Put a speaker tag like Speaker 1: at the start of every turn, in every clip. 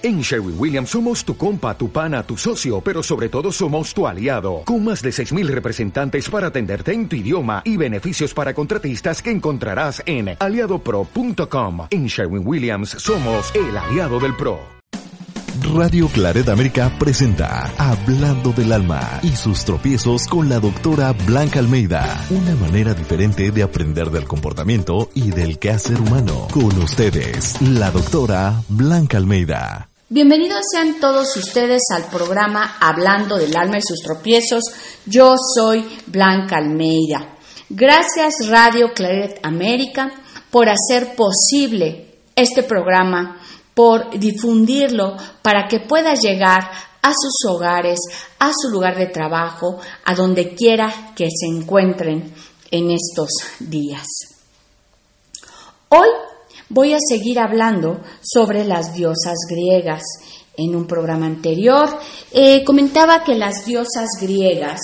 Speaker 1: En Sherwin Williams somos tu compa, tu pana, tu socio, pero sobre todo somos tu aliado, con más de 6.000 representantes para atenderte en tu idioma y beneficios para contratistas que encontrarás en aliadopro.com. En Sherwin Williams somos el aliado del PRO.
Speaker 2: Radio Claret América presenta Hablando del Alma y sus tropiezos con la doctora Blanca Almeida. Una manera diferente de aprender del comportamiento y del quehacer humano. Con ustedes, la doctora Blanca Almeida.
Speaker 3: Bienvenidos sean todos ustedes al programa Hablando del Alma y sus tropiezos. Yo soy Blanca Almeida. Gracias Radio Claret América por hacer posible este programa por difundirlo para que pueda llegar a sus hogares, a su lugar de trabajo, a donde quiera que se encuentren en estos días. Hoy voy a seguir hablando sobre las diosas griegas. En un programa anterior eh, comentaba que las diosas griegas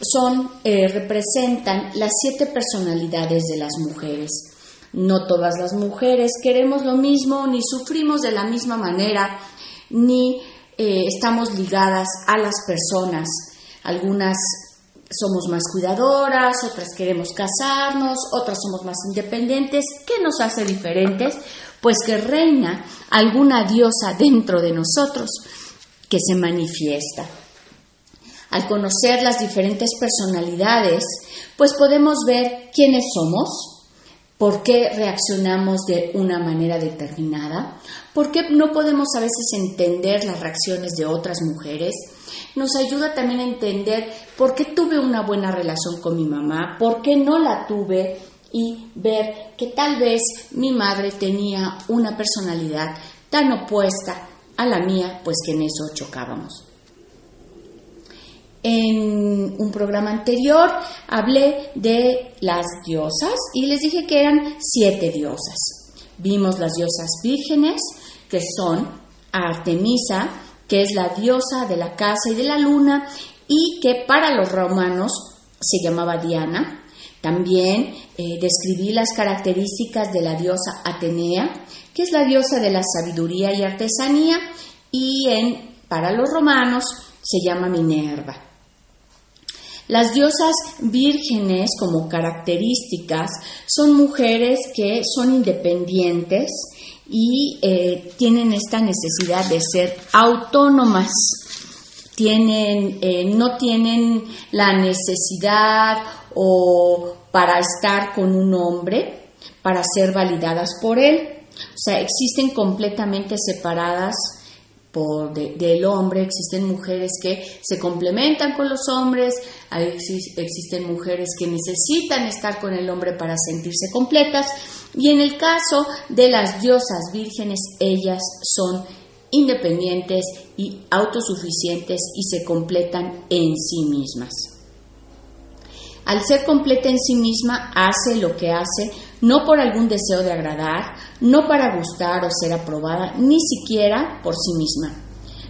Speaker 3: son, eh, representan las siete personalidades de las mujeres. No todas las mujeres queremos lo mismo, ni sufrimos de la misma manera, ni eh, estamos ligadas a las personas. Algunas somos más cuidadoras, otras queremos casarnos, otras somos más independientes. ¿Qué nos hace diferentes? Pues que reina alguna diosa dentro de nosotros que se manifiesta. Al conocer las diferentes personalidades, pues podemos ver quiénes somos, ¿Por qué reaccionamos de una manera determinada? ¿Por qué no podemos a veces entender las reacciones de otras mujeres? Nos ayuda también a entender por qué tuve una buena relación con mi mamá, por qué no la tuve y ver que tal vez mi madre tenía una personalidad tan opuesta a la mía, pues que en eso chocábamos. En un programa anterior hablé de las diosas y les dije que eran siete diosas. Vimos las diosas vírgenes, que son Artemisa, que es la diosa de la casa y de la luna, y que para los romanos se llamaba Diana. También eh, describí las características de la diosa Atenea, que es la diosa de la sabiduría y artesanía, y en, para los romanos se llama Minerva. Las diosas vírgenes como características son mujeres que son independientes y eh, tienen esta necesidad de ser autónomas. Tienen, eh, no tienen la necesidad o para estar con un hombre, para ser validadas por él. O sea, existen completamente separadas por del hombre, existen mujeres que se complementan con los hombres, existen mujeres que necesitan estar con el hombre para sentirse completas y en el caso de las diosas vírgenes, ellas son independientes y autosuficientes y se completan en sí mismas. Al ser completa en sí misma, hace lo que hace no por algún deseo de agradar, no para gustar o ser aprobada, ni siquiera por sí misma,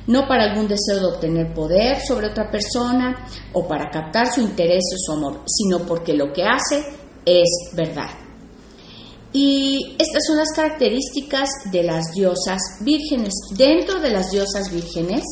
Speaker 3: no para algún deseo de obtener poder sobre otra persona o para captar su interés o su amor, sino porque lo que hace es verdad. Y estas son las características de las diosas vírgenes. Dentro de las diosas vírgenes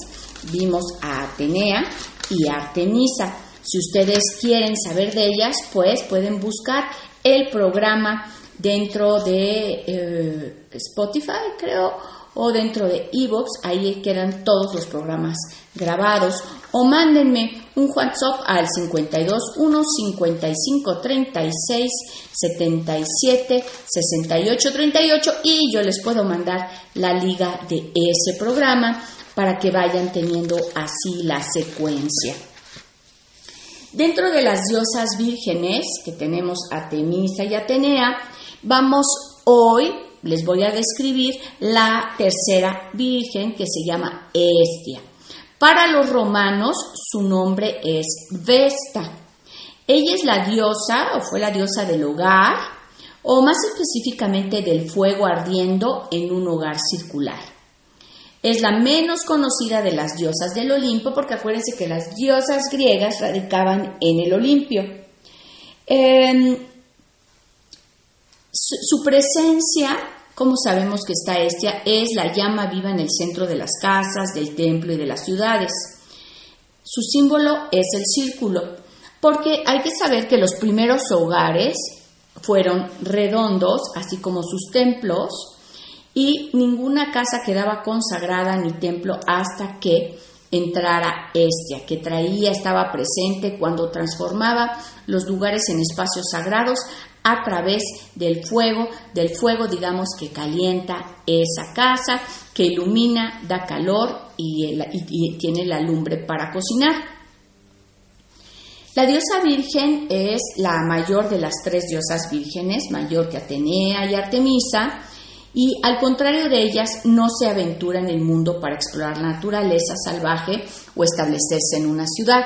Speaker 3: vimos a Atenea y a Artemisa. Si ustedes quieren saber de ellas, pues pueden buscar el programa dentro de eh, Spotify, creo, o dentro de Evox, ahí quedan todos los programas grabados, o mándenme un WhatsApp al 52 1 55 36 77 68 38 y yo les puedo mandar la liga de ese programa para que vayan teniendo así la secuencia. Dentro de las diosas vírgenes, que tenemos Artemisa y Atenea, vamos hoy, les voy a describir la tercera virgen que se llama Estia. Para los romanos su nombre es Vesta. Ella es la diosa o fue la diosa del hogar o más específicamente del fuego ardiendo en un hogar circular. Es la menos conocida de las diosas del Olimpo porque acuérdense que las diosas griegas radicaban en el Olimpio. Em, su, presencia ¿Cómo sabemos que está Estia? Es la llama viva en el centro de las casas, del templo y de las ciudades. Su símbolo es el círculo, porque hay que saber que los primeros hogares fueron redondos, así como sus templos, y ninguna casa quedaba consagrada ni templo hasta que entrara Estia, que traía, estaba presente cuando transformaba los lugares en espacios sagrados a través del fuego, del fuego digamos que calienta esa casa, que ilumina, da calor y, tiene la lumbre para cocinar. La diosa virgen es la mayor de las tres diosas vírgenes, mayor que Atenea y Artemisa, y al contrario de ellas no se aventura en el mundo para explorar la naturaleza salvaje o establecerse en una ciudad.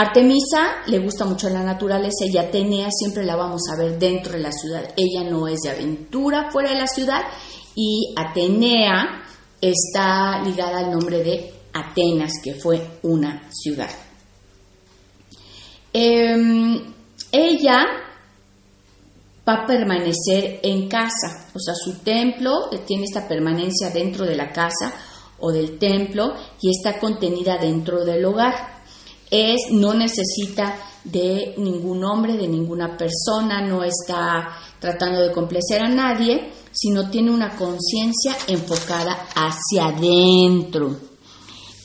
Speaker 3: Artemisa le gusta mucho la naturaleza y Atenea siempre la vamos a ver dentro de la ciudad. Ella no es de aventura fuera de la ciudad y Atenea está ligada al nombre de Atenas, que fue una ciudad. Em, ella va a permanecer en casa, o sea, su templo tiene esta permanencia dentro de la casa o del templo y está contenida dentro del hogar es, no necesita de ningún hombre, de ninguna persona, no está tratando de complacer a nadie, sino tiene una conciencia enfocada hacia adentro.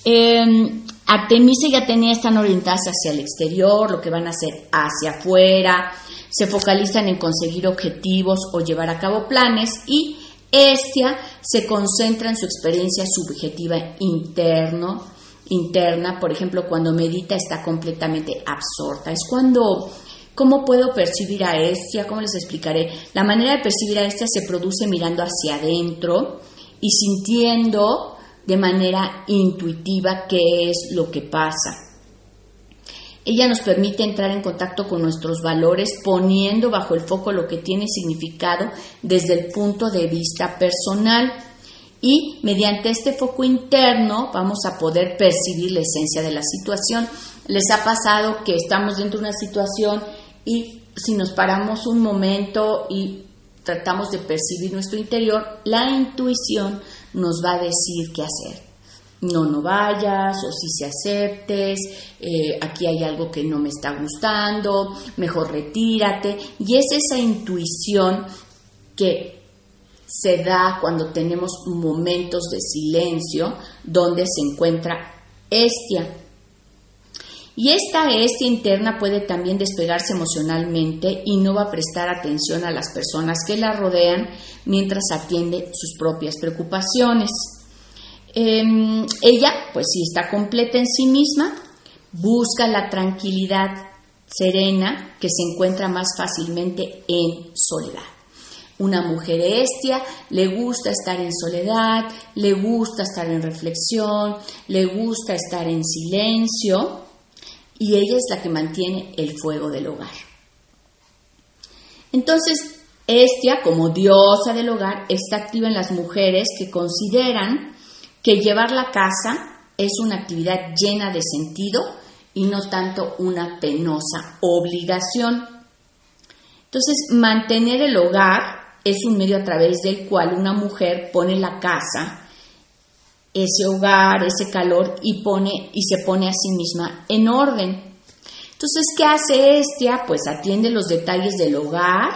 Speaker 3: Eh, Artemisa y Atenea están orientadas hacia el exterior, lo que van a hacer hacia afuera, se focalizan en conseguir objetivos o llevar a cabo planes y Estia se concentra en su experiencia subjetiva interno, interna, por ejemplo, cuando medita está completamente absorta. Es cuando, ¿cómo puedo percibir a Estia? ¿Cómo les explicaré? La manera de percibir a Estia se produce mirando hacia adentro y sintiendo de manera intuitiva qué es lo que pasa. Ella nos permite entrar en contacto con nuestros valores poniendo bajo el foco lo que tiene significado desde el punto de vista personal y mediante este foco interno vamos a poder percibir la esencia de la situación. Les ha pasado que estamos dentro de una situación y si nos paramos un momento y tratamos de percibir nuestro interior, la intuición nos va a decir qué hacer. No, no vayas, o si se aceptes, eh, aquí hay algo que no me está gustando, mejor retírate. Y es esa intuición que se da cuando tenemos momentos de silencio donde se encuentra estia. Y esta estia interna puede también despegarse emocionalmente y no va a prestar atención a las personas que la rodean mientras atiende sus propias preocupaciones. Em, ella, pues si está completa en sí misma, busca la tranquilidad serena que se encuentra más fácilmente en soledad una mujer estia, le gusta estar en soledad, le gusta estar en reflexión, le gusta estar en silencio y ella es la que mantiene el fuego del hogar. Entonces, Estia, como diosa del hogar, está activa en las mujeres que consideran que llevar la casa es una actividad llena de sentido y no tanto una penosa obligación. Entonces, mantener el hogar es un medio a través del cual una mujer pone la casa, ese hogar, ese calor y pone y se pone a sí misma en orden. Entonces, ¿qué hace Estia? Pues atiende los detalles del hogar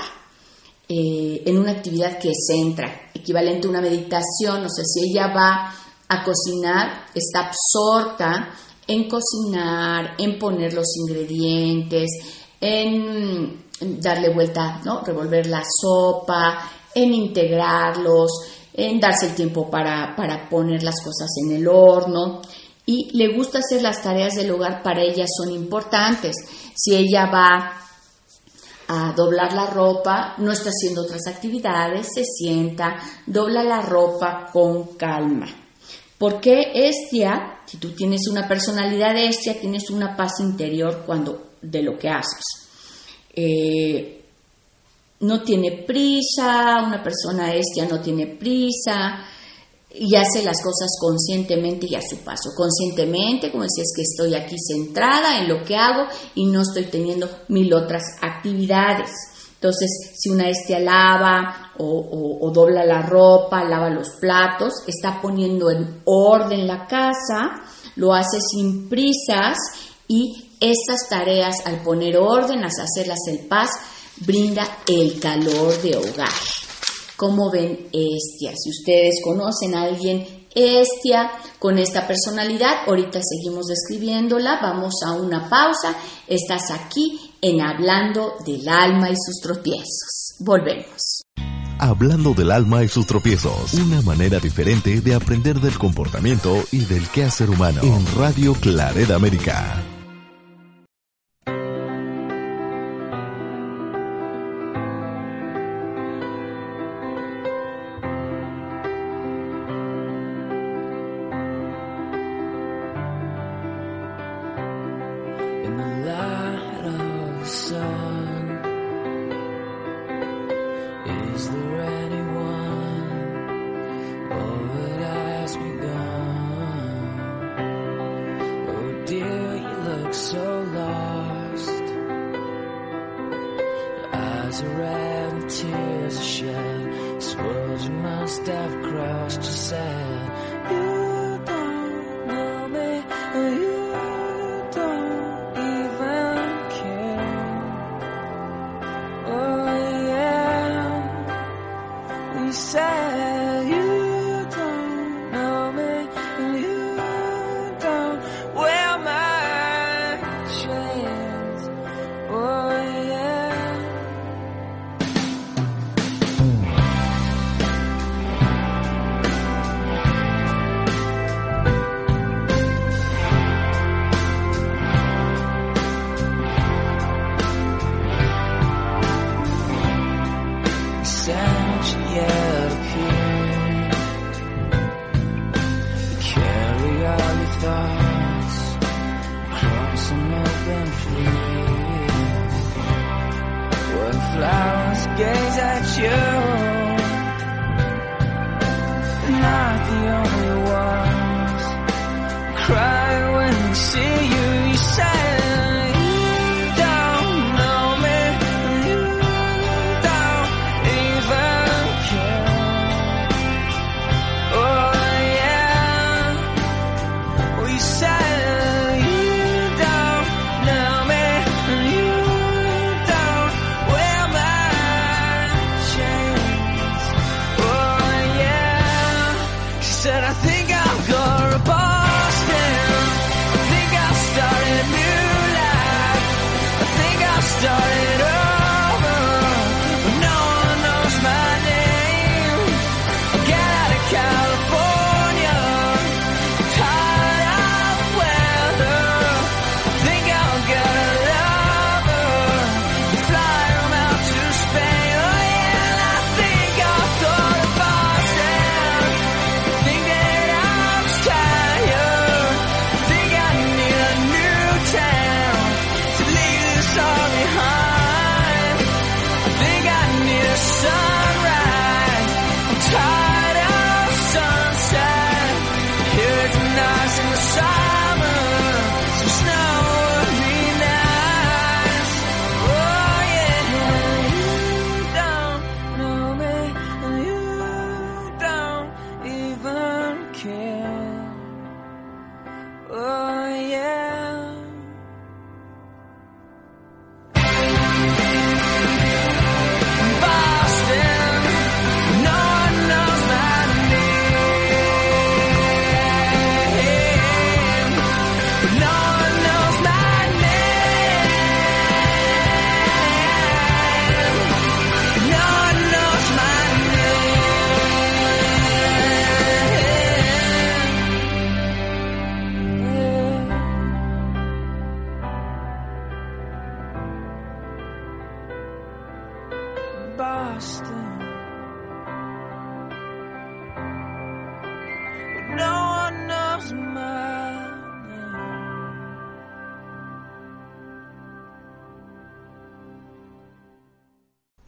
Speaker 3: eh, en una actividad que centra, equivalente a una meditación. O sea, si ella va a cocinar, está absorta en cocinar, en poner los ingredientes, en darle vuelta, ¿no? Revolver la sopa, en integrarlos, en darse el tiempo para, para poner las cosas en el horno. Y le gusta hacer las tareas del hogar, para ella son importantes. Si ella va a doblar la ropa, no está haciendo otras actividades, se sienta, dobla la ropa con calma. Porque Estia, si tú tienes una personalidad Estia, tienes una paz interior cuando de lo que haces. Eh, no tiene prisa, una persona estia no tiene prisa y hace las cosas conscientemente y a su paso. Conscientemente, como decía, es que estoy aquí centrada en lo que hago y no estoy teniendo mil otras actividades. Entonces, si una estia lava o, dobla la ropa, lava los platos, está poniendo en orden la casa, lo hace sin prisas y estas tareas, al poner orden, hacerlas el paz, brinda el calor de hogar. ¿Cómo ven Estia? Si ustedes conocen a alguien Estia con esta personalidad, ahorita seguimos describiéndola, vamos a una pausa, estás aquí en Hablando del alma y sus tropiezos. Volvemos.
Speaker 2: Hablando del alma y sus tropiezos, una manera diferente de aprender del comportamiento y del quehacer humano en Radio Clareda América.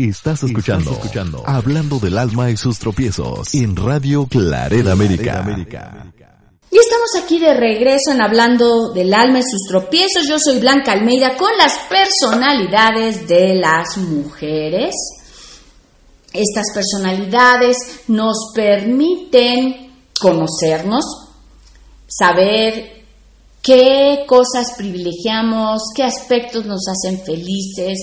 Speaker 2: Estás escuchando, escuchando, Hablando del alma y sus tropiezos en Radio Clareda América.
Speaker 3: Y estamos aquí de regreso en Hablando del alma y sus tropiezos. Yo soy Blanca Almeida con las personalidades de las mujeres. Estas personalidades nos permiten conocernos, saber qué cosas privilegiamos, qué aspectos nos hacen felices,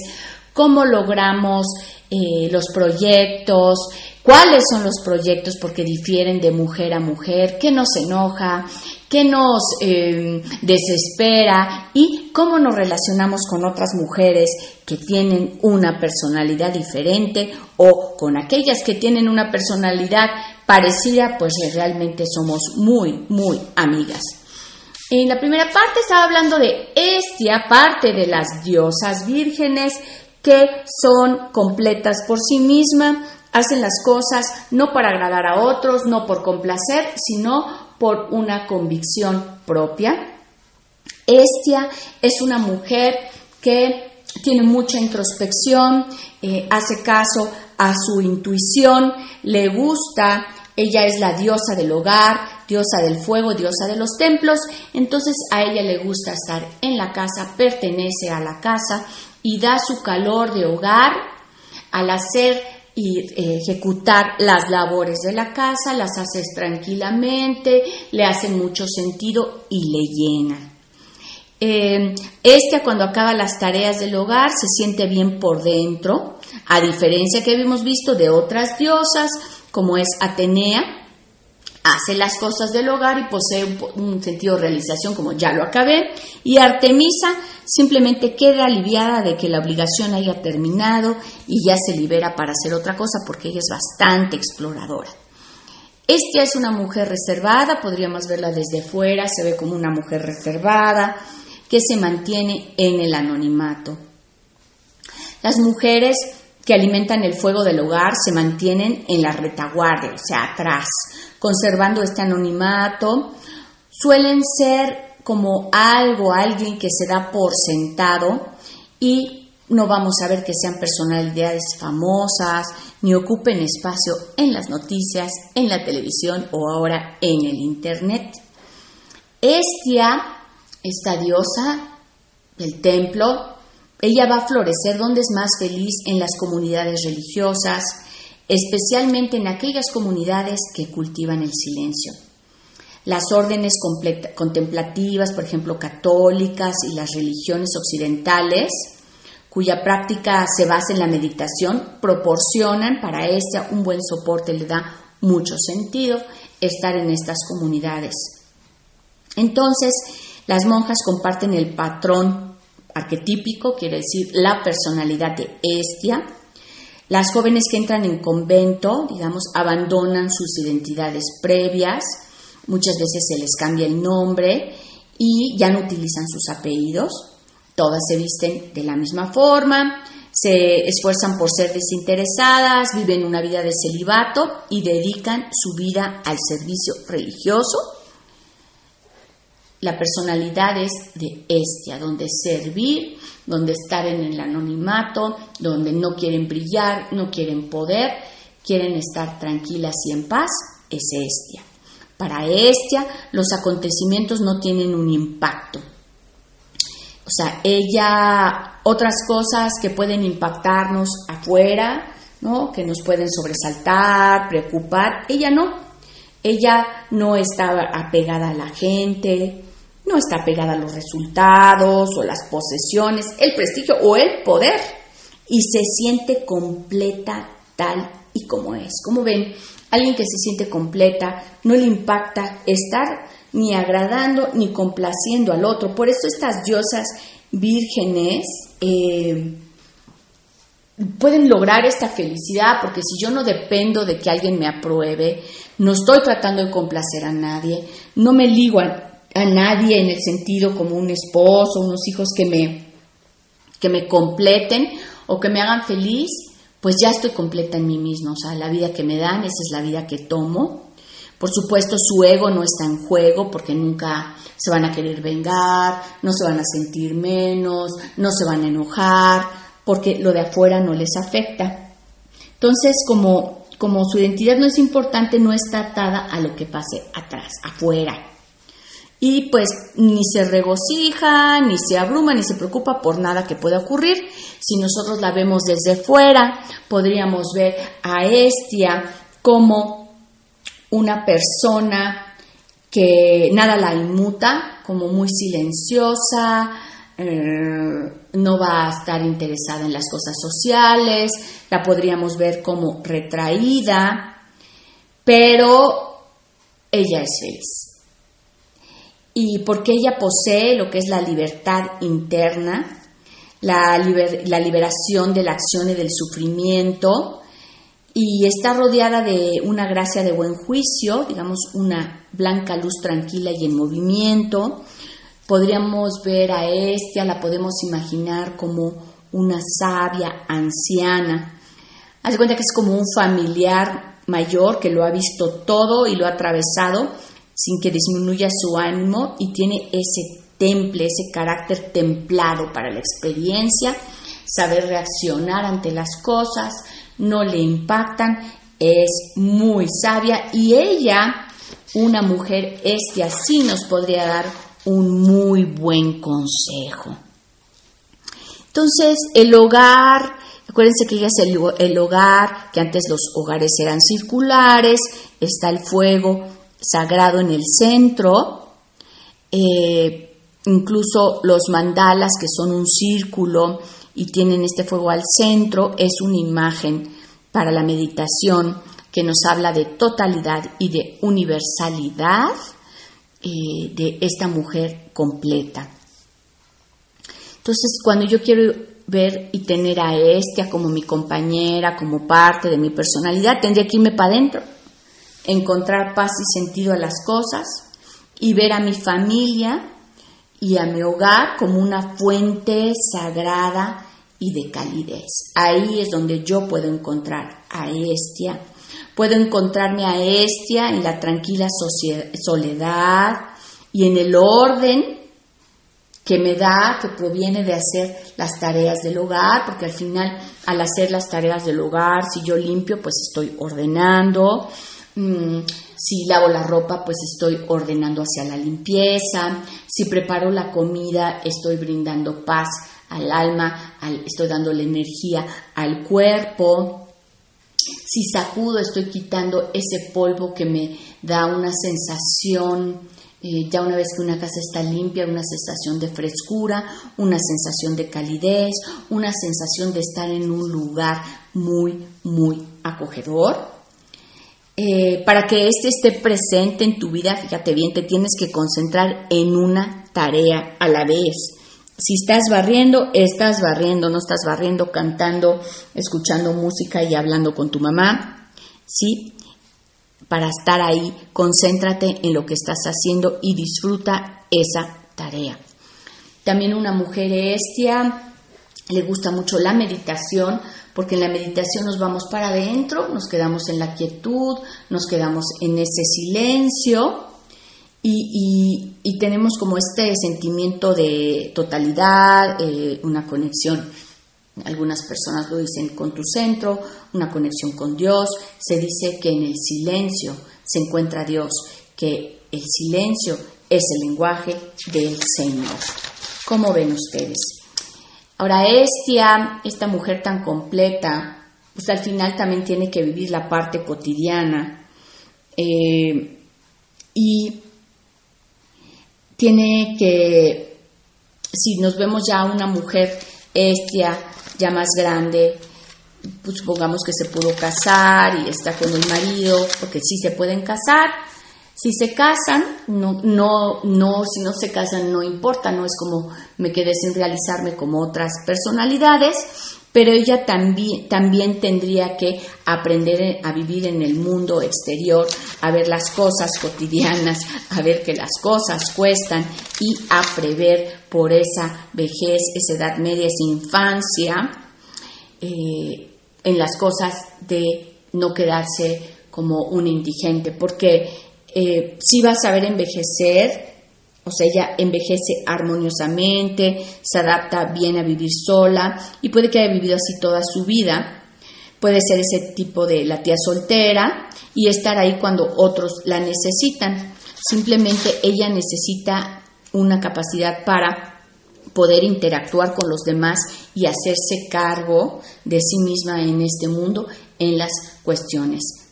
Speaker 3: cómo logramos eh, los proyectos, cuáles son los proyectos porque difieren de mujer a mujer, qué nos enoja, qué nos em, desespera y cómo nos relacionamos con otras mujeres que tienen una personalidad diferente o con aquellas que tienen una personalidad parecida, pues realmente somos muy, muy amigas. En la primera parte estaba hablando de Estia, parte de las diosas vírgenes, que son completas por sí mismas, hacen las cosas no para agradar a otros, no por complacer, sino por una convicción propia. Estia es una mujer que tiene mucha introspección, eh, hace caso a su intuición, le gusta, ella es la diosa del hogar, diosa del fuego, diosa de los templos, entonces a ella le gusta estar en la casa, pertenece a la casa, y da su calor de hogar al hacer y eh, ejecutar las labores de la casa, las haces tranquilamente, le hacen mucho sentido y le llenan. Eh, este cuando acaba las tareas del hogar se siente bien por dentro, a diferencia que hemos visto de otras diosas como es Atenea, hace las cosas del hogar y posee un, sentido de realización como ya lo acabé. Y Artemisa simplemente queda aliviada de que la obligación haya terminado y ya se libera para hacer otra cosa porque ella es bastante exploradora. Esta es una mujer reservada, podríamos verla desde fuera, se ve como una mujer reservada que se mantiene en el anonimato. Las mujeres que alimentan el fuego del hogar se mantienen en la retaguardia, o sea, atrás, conservando este anonimato. Suelen ser como algo, alguien que se da por sentado y no vamos a ver que sean personalidades famosas ni ocupen espacio en las noticias, en la televisión o ahora en el Internet. Estia, esta diosa del templo, ella va a florecer donde es más feliz en las comunidades religiosas, especialmente en aquellas comunidades que cultivan el silencio. Las órdenes contemplativas, por ejemplo, católicas y las religiones occidentales, cuya práctica se basa en la meditación, proporcionan para ella un buen soporte, le da mucho sentido estar en estas comunidades. Entonces, las monjas comparten el patrón arquetípico, quiere decir la personalidad de Estia. Las jóvenes que entran en convento, digamos, abandonan sus identidades previas, muchas veces se les cambia el nombre y ya no utilizan sus apellidos. Todas se visten de la misma forma, se esfuerzan por ser desinteresadas, viven una vida de celibato y dedican su vida al servicio religioso la personalidad es de Estia, donde servir, donde estar en el anonimato, donde no quieren brillar, no quieren poder, quieren estar tranquilas y en paz, es Estia. Para Estia los acontecimientos no tienen un impacto. O sea, ella, otras cosas que pueden impactarnos afuera, ¿no? que nos pueden sobresaltar, preocupar, ella no. Ella no está apegada a la gente, no está pegada a los resultados o las posesiones, el prestigio o el poder y se siente completa tal y como es. Como ven, alguien que se siente completa no le impacta estar ni agradando ni complaciendo al otro. Por eso estas diosas vírgenes eh, pueden lograr esta felicidad, porque si yo no dependo de que alguien me apruebe, no estoy tratando de complacer a nadie, no me ligo a a nadie en el sentido como un esposo, unos hijos que me, que me completen o que me hagan feliz, pues ya estoy completa en mí mismo. O sea, la vida que me dan, esa es la vida que tomo. Por supuesto, su ego no está en juego porque nunca se van a querer vengar, no se van a sentir menos, no se van a enojar, porque lo de afuera no les afecta. Entonces, como, como su identidad no es importante, no está atada a lo que pase atrás, afuera. Y pues ni se regocija, ni se abruma, ni se preocupa por nada que pueda ocurrir. Si nosotros la vemos desde fuera, podríamos ver a Estia como una persona que nada la inmuta, como muy silenciosa, eh, no va a estar interesada en las cosas sociales, la podríamos ver como retraída, pero ella es feliz y porque ella posee lo que es la libertad interna, la, liberación de la acción y del sufrimiento, y está rodeada de una gracia de buen juicio, digamos una blanca luz tranquila y en movimiento. Podríamos ver a Estia, la podemos imaginar como una sabia anciana. Haz cuenta que es como un familiar mayor que lo ha visto todo y lo ha atravesado sin que disminuya su ánimo y tiene ese temple, ese carácter templado para la experiencia, saber reaccionar ante las cosas, no le impactan, es muy sabia y ella, una mujer este así nos podría dar un muy buen consejo. Entonces, el hogar, acuérdense que ella es el, el hogar, que antes los hogares eran circulares, está el fuego, sagrado en el centro, eh, incluso los mandalas que son un círculo y tienen este fuego al centro, es una imagen para la meditación que nos habla de totalidad y de universalidad eh, de esta mujer completa. Entonces, cuando yo quiero ver y tener a Estia como mi compañera, como parte de mi personalidad, tendría que irme para adentro encontrar paz y sentido a las cosas y ver a mi familia y a mi hogar como una fuente sagrada y de calidez. Ahí es donde yo puedo encontrar a Estia. Puedo encontrarme a Estia en la tranquila soledad y en el orden que me da, que proviene de hacer las tareas del hogar, porque al final al hacer las tareas del hogar, si yo limpio, pues estoy ordenando, Mm, si lavo la ropa, pues estoy ordenando hacia la limpieza. Si preparo la comida, estoy brindando paz al alma, estoy dándole energía al cuerpo. Si sacudo, estoy quitando ese polvo que me da una sensación, eh, ya una vez que una casa está limpia, una sensación de frescura, una sensación de calidez, una sensación de estar en un lugar muy, muy acogedor. Eh, para que éste esté presente en tu vida, fíjate bien, te tienes que concentrar en una tarea a la vez. Si estás barriendo, estás barriendo, no estás barriendo, cantando, escuchando música y hablando con tu mamá. Sí, para estar ahí, concéntrate en lo que estás haciendo y disfruta esa tarea. También una mujer estia le gusta mucho la meditación porque en la meditación nos vamos para adentro, nos quedamos en la quietud, nos quedamos en ese silencio y, tenemos como este sentimiento de totalidad, eh, una conexión. Algunas personas lo dicen con tu centro, una conexión con Dios. Se dice que en el silencio se encuentra Dios, que el silencio es el lenguaje del Señor. ¿Cómo ven ustedes? Ahora, Estia, esta mujer tan completa, pues al final también tiene que vivir la parte cotidiana eh, y tiene que, si nos vemos ya una mujer Estia, ya más grande, pues supongamos que se pudo casar y está con el marido, porque sí se pueden casar, si se casan, no, no, no, si no se casan no importa, no es como me quedé sin realizarme como otras personalidades, pero ella también, tendría que aprender a vivir en el mundo exterior, a ver las cosas cotidianas, a ver que las cosas cuestan y a prever por esa vejez, esa edad media, esa infancia, eh, en las cosas de no quedarse como un indigente, porque eh, si va a saber envejecer, o sea, ella envejece armoniosamente, se adapta bien a vivir sola y puede que haya vivido así toda su vida. Puede ser ese tipo de la tía soltera y estar ahí cuando otros la necesitan. simplemente ella necesita una capacidad para poder interactuar con los demás y hacerse cargo de sí misma en este mundo en las cuestiones.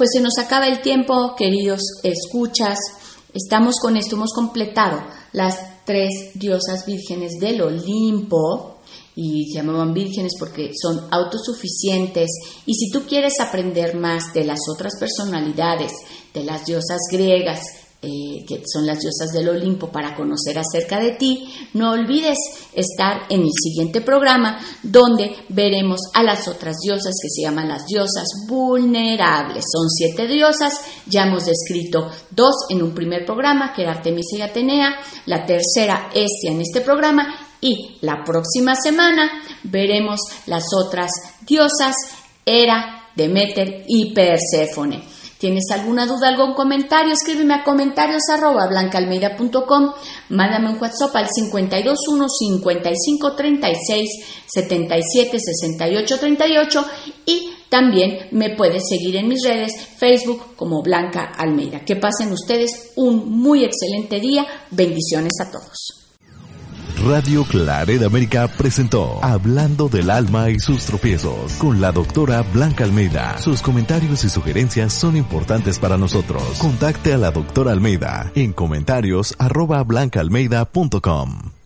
Speaker 3: Pues se nos acaba el tiempo, queridos escuchas. Estamos con esto, hemos completado las tres diosas vírgenes del Olimpo y llamaban vírgenes porque son autosuficientes. Y si tú quieres aprender más de las otras personalidades, de las diosas griegas, eh, que son las diosas del Olimpo, para conocer acerca de ti, no olvides estar en el siguiente programa donde veremos a las otras diosas que se llaman las diosas vulnerables. Son siete diosas, ya hemos descrito dos en un primer programa, que era Artemisa y Atenea, la tercera Estia en este programa y la próxima semana veremos las otras diosas, Hera, Demeter y Perséfone. ¿Tienes alguna duda, algún comentario? Escríbeme a comentarios arroba blancaalmeida.com, mándame un WhatsApp al 521 55 36 77 68 38 y también me puedes seguir en mis redes Facebook como Blanca Almeida. Que pasen ustedes un muy excelente día. Bendiciones a todos.
Speaker 2: Radio Claret América presentó Hablando del alma y sus tropiezos con la doctora Blanca Almeida. Sus comentarios y sugerencias son importantes para nosotros. Contacte a la doctora Almeida en comentarios arroba blancaalmeida.com.